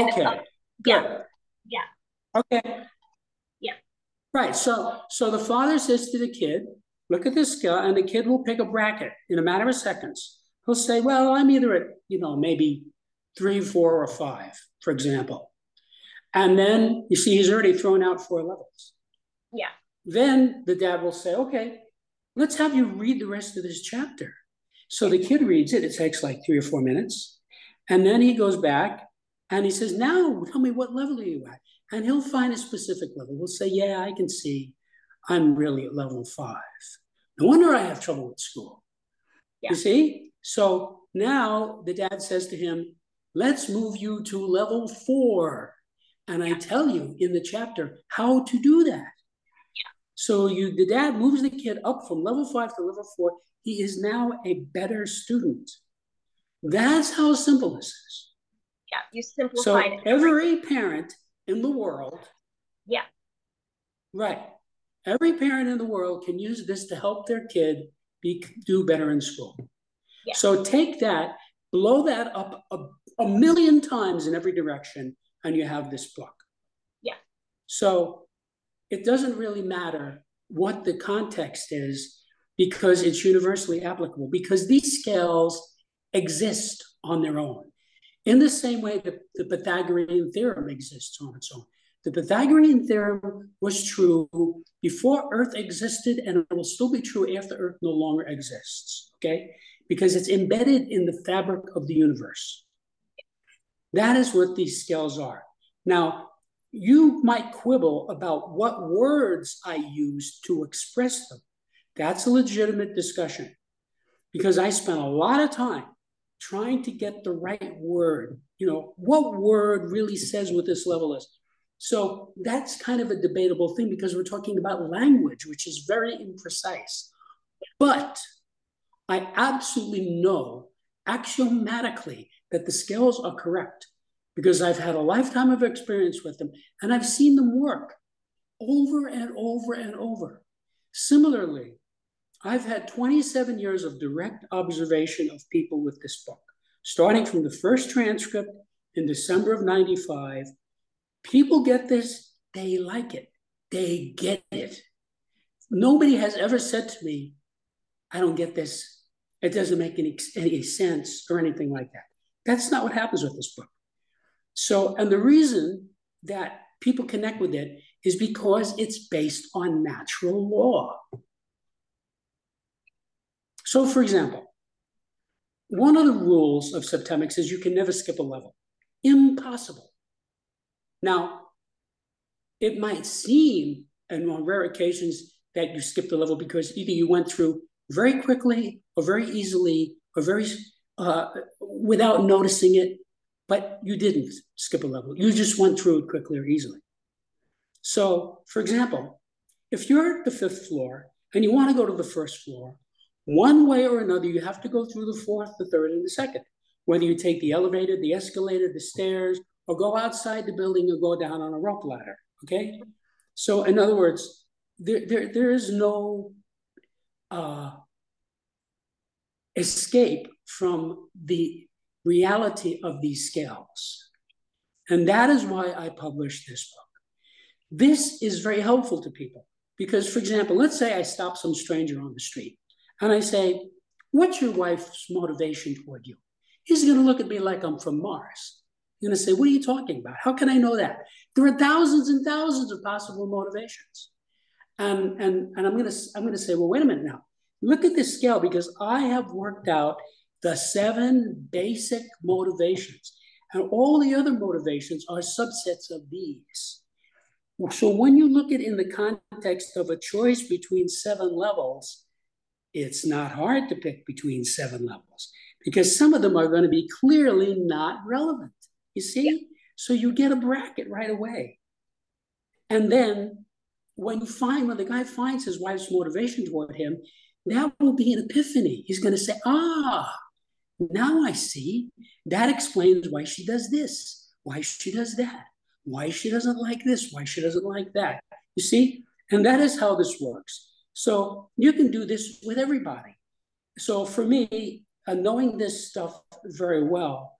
certain kind okay. of yeah. Yeah. Okay. Yeah. Right. So so the father says to the kid, look at this scale, and the kid will pick a bracket in a matter of seconds. He'll say, Well, I'm either at, you know, maybe three, four, or five, for example. And then you see he's already thrown out four levels. Yeah. Then the dad will say, Okay, let's have you read the rest of this chapter. So the kid reads it, it takes like three or four minutes. And then he goes back and he says, Now tell me what level are you at? And he'll find a specific level. He'll say, Yeah, I can see I'm really at level five. No wonder I have trouble with school. Yeah. You see? So now the dad says to him, Let's move you to level four. And I tell you in the chapter how to do that. Yeah. So you the dad moves the kid up from level five to level four. He is now a better student. That's how simple this is. Yeah, you simplified so every parent in the world. Yeah. Right. Every parent in the world can use this to help their kid be do better in school. Yeah. So take that, blow that up a, a million times in every direction, and you have this book. Yeah. So it doesn't really matter what the context is because it's universally applicable because these scales exist on their own. In the same way that the Pythagorean theorem exists on its own. The Pythagorean theorem was true before Earth existed, and it will still be true after Earth no longer exists, okay? Because it's embedded in the fabric of the universe. That is what these scales are. Now, you might quibble about what words I use to express them. That's a legitimate discussion because I spent a lot of time trying to get the right word. You know, what word really says what this level is? So that's kind of a debatable thing because we're talking about language, which is very imprecise. But I absolutely know axiomatically that the scales are correct because I've had a lifetime of experience with them and I've seen them work over and over and over. Similarly, I've had 27 years of direct observation of people with this book, starting from the first transcript in December of 95. People get this, they like it, they get it. Nobody has ever said to me, I don't get this. It doesn't make any, any sense or anything like that. That's not what happens with this book. So, and the reason that people connect with it is because it's based on natural law. So, for example, one of the rules of Septemics is you can never skip a level. Impossible. Now, it might seem, and on rare occasions, that you skipped a level because either you went through very quickly or very easily or very uh, without noticing it, but you didn't skip a level. You just went through it quickly or easily. So, for example, if you're at the fifth floor and you want to go to the first floor, one way or another, you have to go through the fourth, the third, and the second. Whether you take the elevator, the escalator, the stairs, or go outside the building or go down on a rope ladder. Okay? So, in other words, there, there, there is no uh, escape from the reality of these scales. And that is why I published this book. This is very helpful to people because, for example, let's say I stop some stranger on the street and I say, What's your wife's motivation toward you? He's going to look at me like I'm from Mars. He's going to say, What are you talking about? How can I know that? There are thousands and thousands of possible motivations. And, and, and I'm going to I'm going to say, Well, wait a minute now. Look at this scale because I have worked out the seven basic motivations. And all the other motivations are subsets of these. So when you look at in the context of a choice between seven levels, it's not hard to pick between seven levels because some of them are going to be clearly not relevant. You see? Yeah. So you get a bracket right away. And then when you find, when the guy finds his wife's motivation toward him, that will be an epiphany. He's going to say, ah, now I see. That explains why she does this, why she does that, why she doesn't like this, why she doesn't like that. You see? And that is how this works. So you can do this with everybody. So for me, uh, knowing this stuff very well,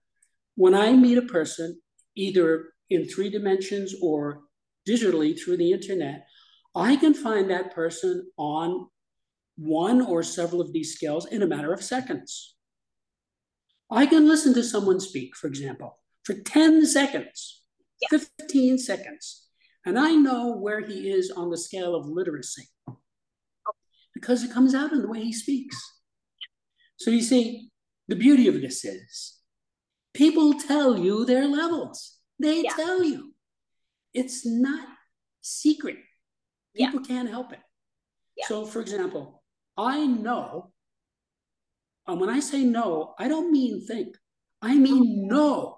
when I meet a person, either in three dimensions or digitally through the internet, I can find that person on one or several of these scales in a matter of seconds. I can listen to someone speak, for example, for 10 seconds, yeah. 15 seconds, and I know where he is on the scale of literacy because it comes out in the way he speaks. So you see, the beauty of this is people tell you their levels. They yeah. tell you. It's not secret. People yeah. can't help it. Yeah. So, for example, I know, and when I say no, I don't mean think. I mean mm-hmm. know.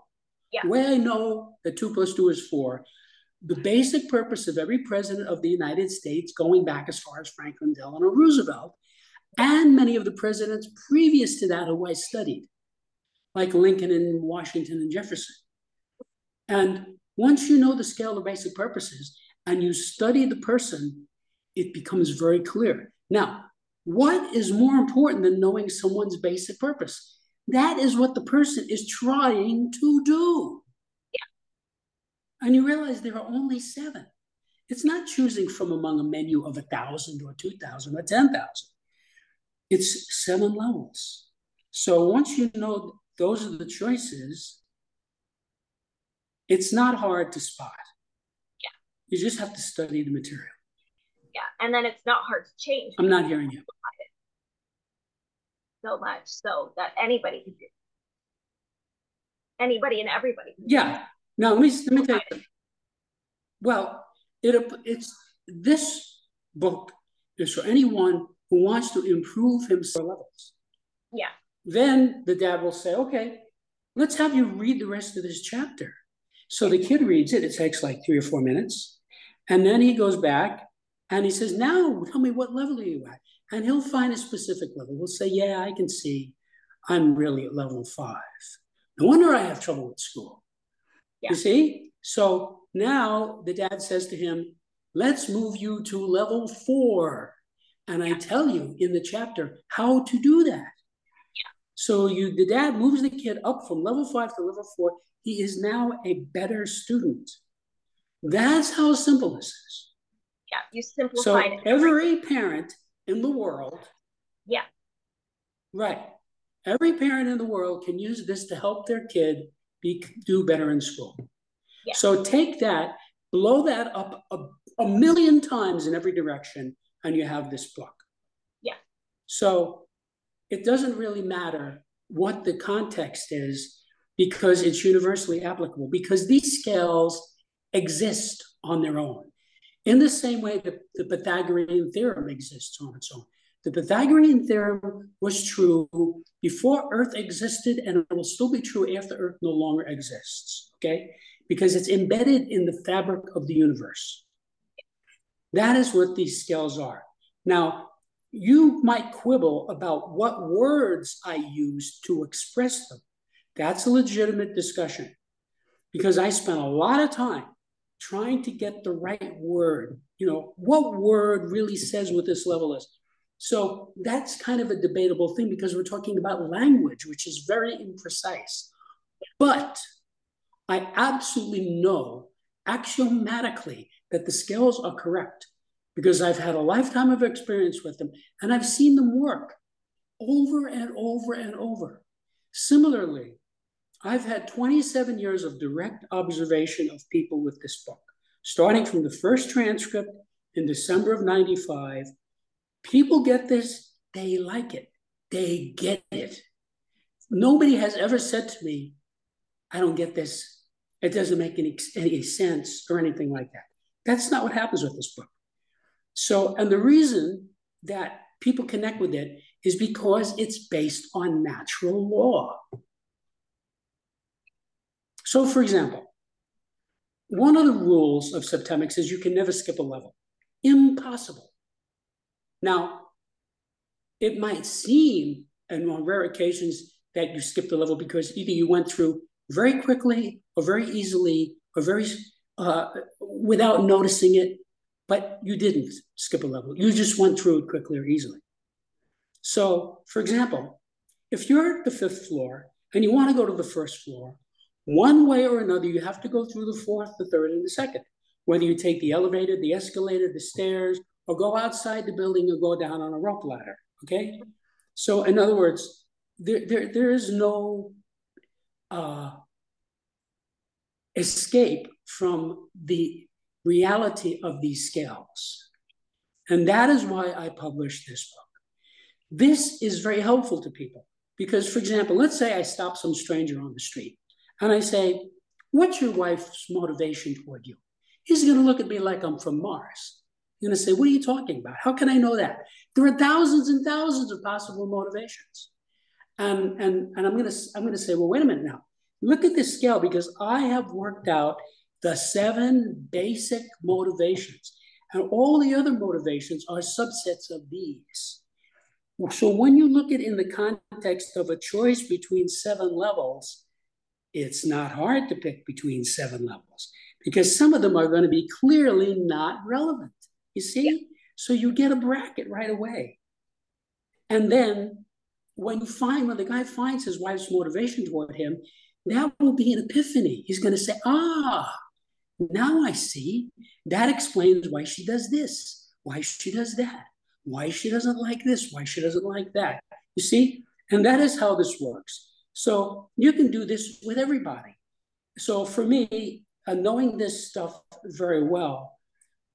Yeah. Way I know that two plus two is four, the basic purpose of every president of the United States, going back as far as Franklin Delano Roosevelt, and many of the presidents previous to that who I studied, like Lincoln and Washington and Jefferson. And once you know the scale of basic purposes and you study the person, it becomes very clear. Now, what is more important than knowing someone's basic purpose? That is what the person is trying to do. And you realize there are only seven. It's not choosing from among a menu of a thousand or two thousand or ten thousand. It's seven levels. So once you know those are the choices, it's not hard to spot. Yeah. You just have to study the material. Yeah. And then it's not hard to change. I'm not hearing you. So much so that anybody can do. Anybody and everybody. yeah. Now let me let me tell you. Well, it it's this book is for anyone who wants to improve himself levels. Yeah. Then the dad will say, okay, let's have you read the rest of this chapter. So the kid reads it. It takes like three or four minutes, and then he goes back and he says, now tell me what level are you at? And he'll find a specific level. He'll say, yeah, I can see I'm really at level five. No wonder I have trouble with school. Yeah. You see? So now the dad says to him, let's move you to level four. And I tell you in the chapter how to do that. Yeah. So you the dad moves the kid up from level five to level four. He is now a better student. That's how simple this is. Yeah, you simplify so every parent in the world. Yeah. Right. Every parent in the world can use this to help their kid be do better in school. Yeah. So take that, blow that up a, a million times in every direction, and you have this book. Yeah. So it doesn't really matter what the context is because it's universally applicable, because these scales exist on their own. In the same way that the Pythagorean theorem exists on its own. The Pythagorean theorem was true before Earth existed, and it will still be true after Earth no longer exists, okay? Because it's embedded in the fabric of the universe. That is what these scales are. Now, you might quibble about what words I use to express them. That's a legitimate discussion because I spent a lot of time trying to get the right word. You know, what word really says what this level is? So that's kind of a debatable thing because we're talking about language, which is very imprecise. But I absolutely know axiomatically that the scales are correct because I've had a lifetime of experience with them and I've seen them work over and over and over. Similarly, I've had 27 years of direct observation of people with this book, starting from the first transcript in December of 95 People get this, they like it, they get it. Nobody has ever said to me, I don't get this. It doesn't make any, any sense or anything like that. That's not what happens with this book. So, and the reason that people connect with it is because it's based on natural law. So, for example, one of the rules of Septemics is you can never skip a level. Impossible. Now, it might seem, and on rare occasions, that you skipped a level because either you went through very quickly or very easily or very uh, without noticing it, but you didn't skip a level. You just went through it quickly or easily. So, for example, if you're at the fifth floor and you want to go to the first floor, One way or another, you have to go through the fourth, the third, and the second. Whether you take the elevator, the escalator, the stairs, or go outside the building or go down on a rope ladder. Okay? So, in other words, there, there, there is no uh, escape from the reality of these scales. And that is why I published this book. This is very helpful to people because, for example, let's say I stop some stranger on the street and I say, What's your wife's motivation toward you? He's going to look at me like I'm from Mars. He's going to say, What are you talking about? How can I know that? There are thousands and thousands of possible motivations. And, and, and I'm going to I'm going to say, well, wait a minute now. Look at this scale because I have worked out the seven basic motivations, and all the other motivations are subsets of these. So when you look at in the context of a choice between seven levels, it's not hard to pick between seven levels because some of them are going to be clearly not relevant. You see? Yeah. So you get a bracket right away. And then when you find, when the guy finds his wife's motivation toward him, that will be an epiphany. He's going to say, ah, now I see. That explains why she does this, why she does that, why she doesn't like this, why she doesn't like that. You see? And that is how this works. So you can do this with everybody. So for me, uh, knowing this stuff very well,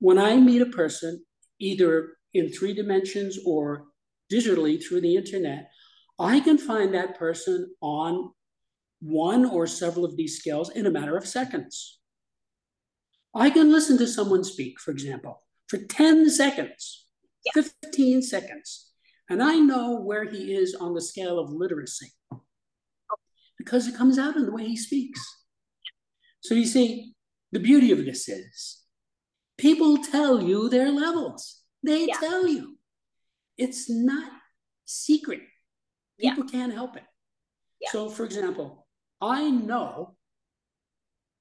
when I meet a person, either in three dimensions or digitally through the internet, I can find that person on one or several of these scales in a matter of seconds. I can listen to someone speak, for example, for 10 seconds, yeah. 15 seconds, and I know where he is on the scale of literacy because it comes out in the way he speaks. So you see, the beauty of this is people tell you their levels. They yeah. tell you. It's not secret. People yeah. can't help it. So, for example, I know,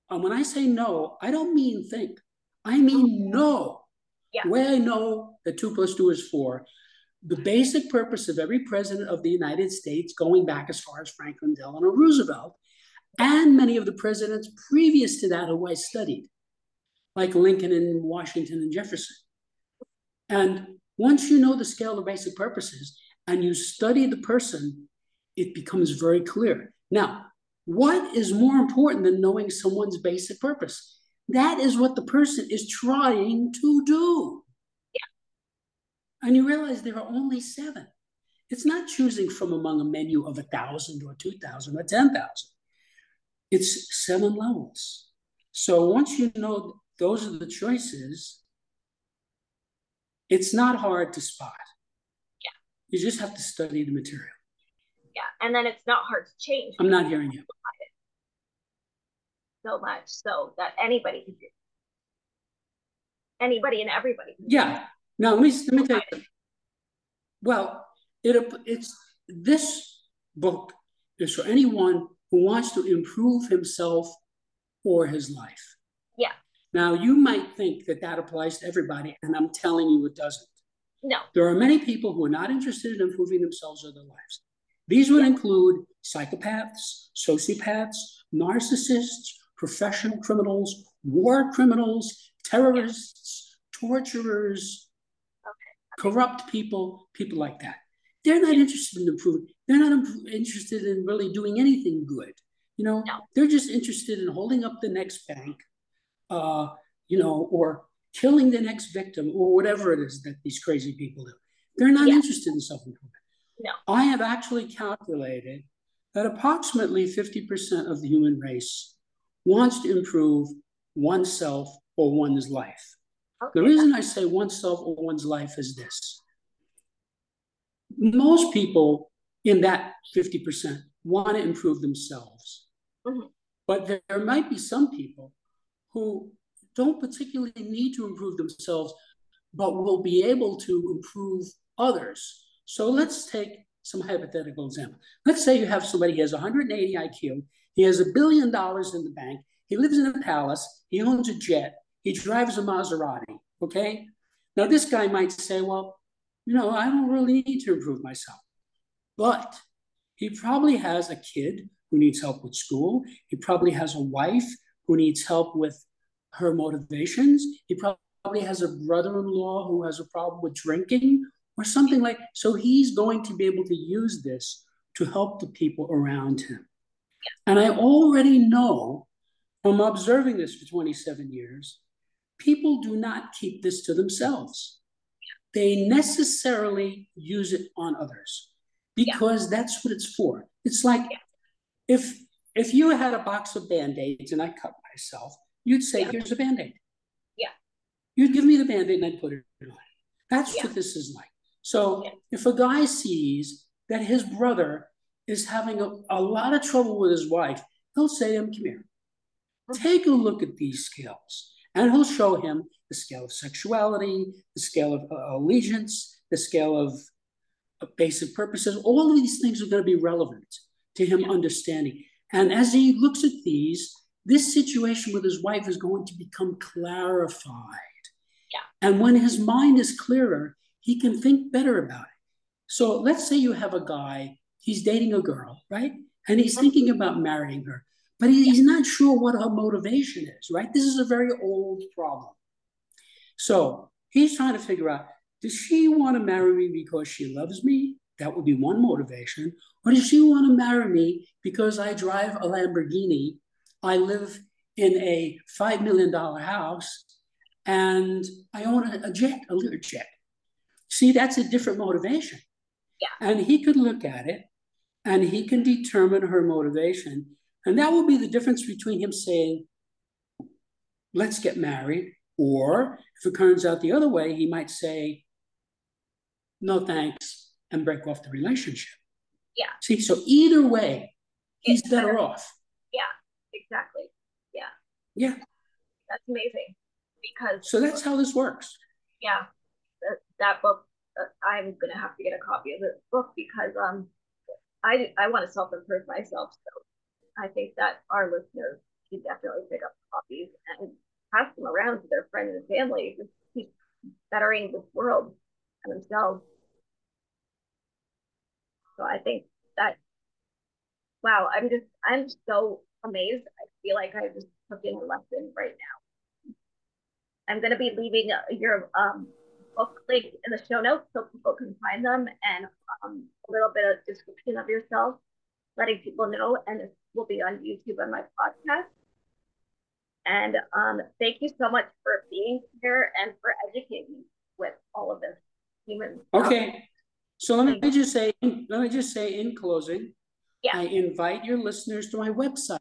and when I say no, I don't mean think. I mean no. Yeah. Way I know that two plus two is four. The basic purpose of every president of the United States, going back as far as Franklin Delano Roosevelt, and many of the presidents previous to that who I studied, like Lincoln and Washington and Jefferson. And once you know the scale of basic purposes and you study the person, it becomes very clear. Now, what is more important than knowing someone's basic purpose? That is what the person is trying to do. Yeah. And you realize there are only seven. It's not choosing from among a menu of a thousand or two thousand or ten thousand. It's seven levels. So once you know those are the choices, it's not hard to spot. Yeah. You just have to study the material. Yeah. And then it's not hard to change. I'm not hearing you. So much so that anybody can do. Anybody and everybody. yeah. Now let me let me tell you. Well, it it's this book is for anyone who wants to improve himself or his life. Yeah. Now you might think that that applies to everybody, and I'm telling you it doesn't. No. There are many people who are not interested in improving themselves or their lives. These would include psychopaths, sociopaths, narcissists, professional criminals, war criminals, terrorists, torturers, okay. corrupt people, people like that. They're not interested in improving. They're not imp- interested in really doing anything good. You know, no. they're just interested in holding up the next bank, uh, you know, or killing the next victim or whatever it is that these crazy people do. They're not yeah. interested in self improvement. No. I have actually calculated that approximately 50% of the human race wants to improve oneself or one's life. Okay. The reason I say oneself or one's life is this. Most people in that 50% want to improve themselves. Mm-hmm. But there, there might be some people who don't particularly need to improve themselves, but will be able to improve others. So let's take some hypothetical example. Let's say you have somebody who has 180 IQ, he has a billion dollars in the bank, he lives in a palace, he owns a jet, he drives a Maserati. Okay. Now, this guy might say, well, you know, I don't really need to improve myself. But he probably has a kid who needs help with school. He probably has a wife who needs help with her motivations. He probably has a brother in law who has a problem with drinking or something like so he's going to be able to use this to help the people around him. And i already know from observing this for 27 years people do not keep this to themselves. They necessarily use it on others because yeah. that's what it's for. It's like if if you had a box of band-aids and i cut myself you'd say yeah. here's a band-aid. Yeah. You'd give me the band-aid and i'd put it on. That's what this is like. So if a guy sees that his brother is having a, a lot of trouble with his wife, he'll say to him, Come here, take a look at these scales. And he'll show him the scale of sexuality, the scale of uh, allegiance, the scale of, of basic purposes. All of these things are going to be relevant to him understanding. And as he looks at these, this situation with his wife is going to become clarified. Yeah. And when his mind is clearer, he can think better about it. So let's say you have a guy, he's dating a girl, right? And he's mm-hmm. thinking about marrying her, but he's not sure what her motivation is, right? This is a very old problem. So he's trying to figure out does she want to marry me because she loves me? That would be one motivation. Or does she want to marry me because I drive a Lamborghini? I live in a $5 million house and I own a, a jet, a Lear jet. See, that's a different motivation. Yeah. And he could look at it and he can determine her motivation. And that will be the difference between him saying, let's get married. Or if it turns out the other way, he might say, no thanks, and break off the relationship. Yeah. See, so either way, he's better, better off. Yeah, exactly. Yeah. Yeah. That's amazing. Because so that's how this works. Yeah that book, uh, I'm gonna have to get a copy of the book because um, I I want to self improve myself. So I think that our listeners should definitely pick up copies and pass them around to their friends and family to keep bettering this world and themselves. So I think that wow, I'm just I'm so amazed. I feel like I just took in a lesson right now. I'm gonna be leaving your um book link in the show notes so people can find them and um, a little bit of description of yourself, letting people know. And this will be on YouTube and my podcast. And um, thank you so much for being here and for educating me with all of this human. Okay. So let me just say, let me just say in closing, yeah. I invite your listeners to my website,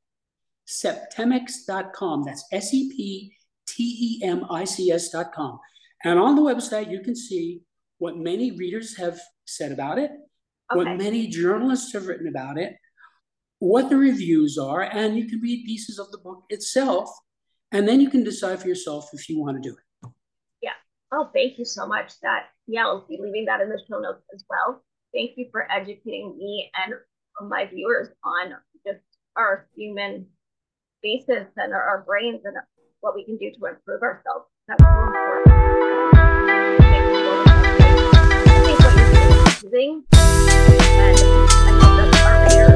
septemics.com. That's S E P T E M I C S.com. And on the website, you can see what many readers have said about it, okay. what many journalists have written about it, what the reviews are, and you can read pieces of the book itself. And then you can decide for yourself if you want to do it. Oh, thank you so much. That yeah, I'll be leaving that in the show notes as well. Thank you for educating me and my viewers on just our human basis and our, our brains and what we can do to improve ourselves. That's so important using and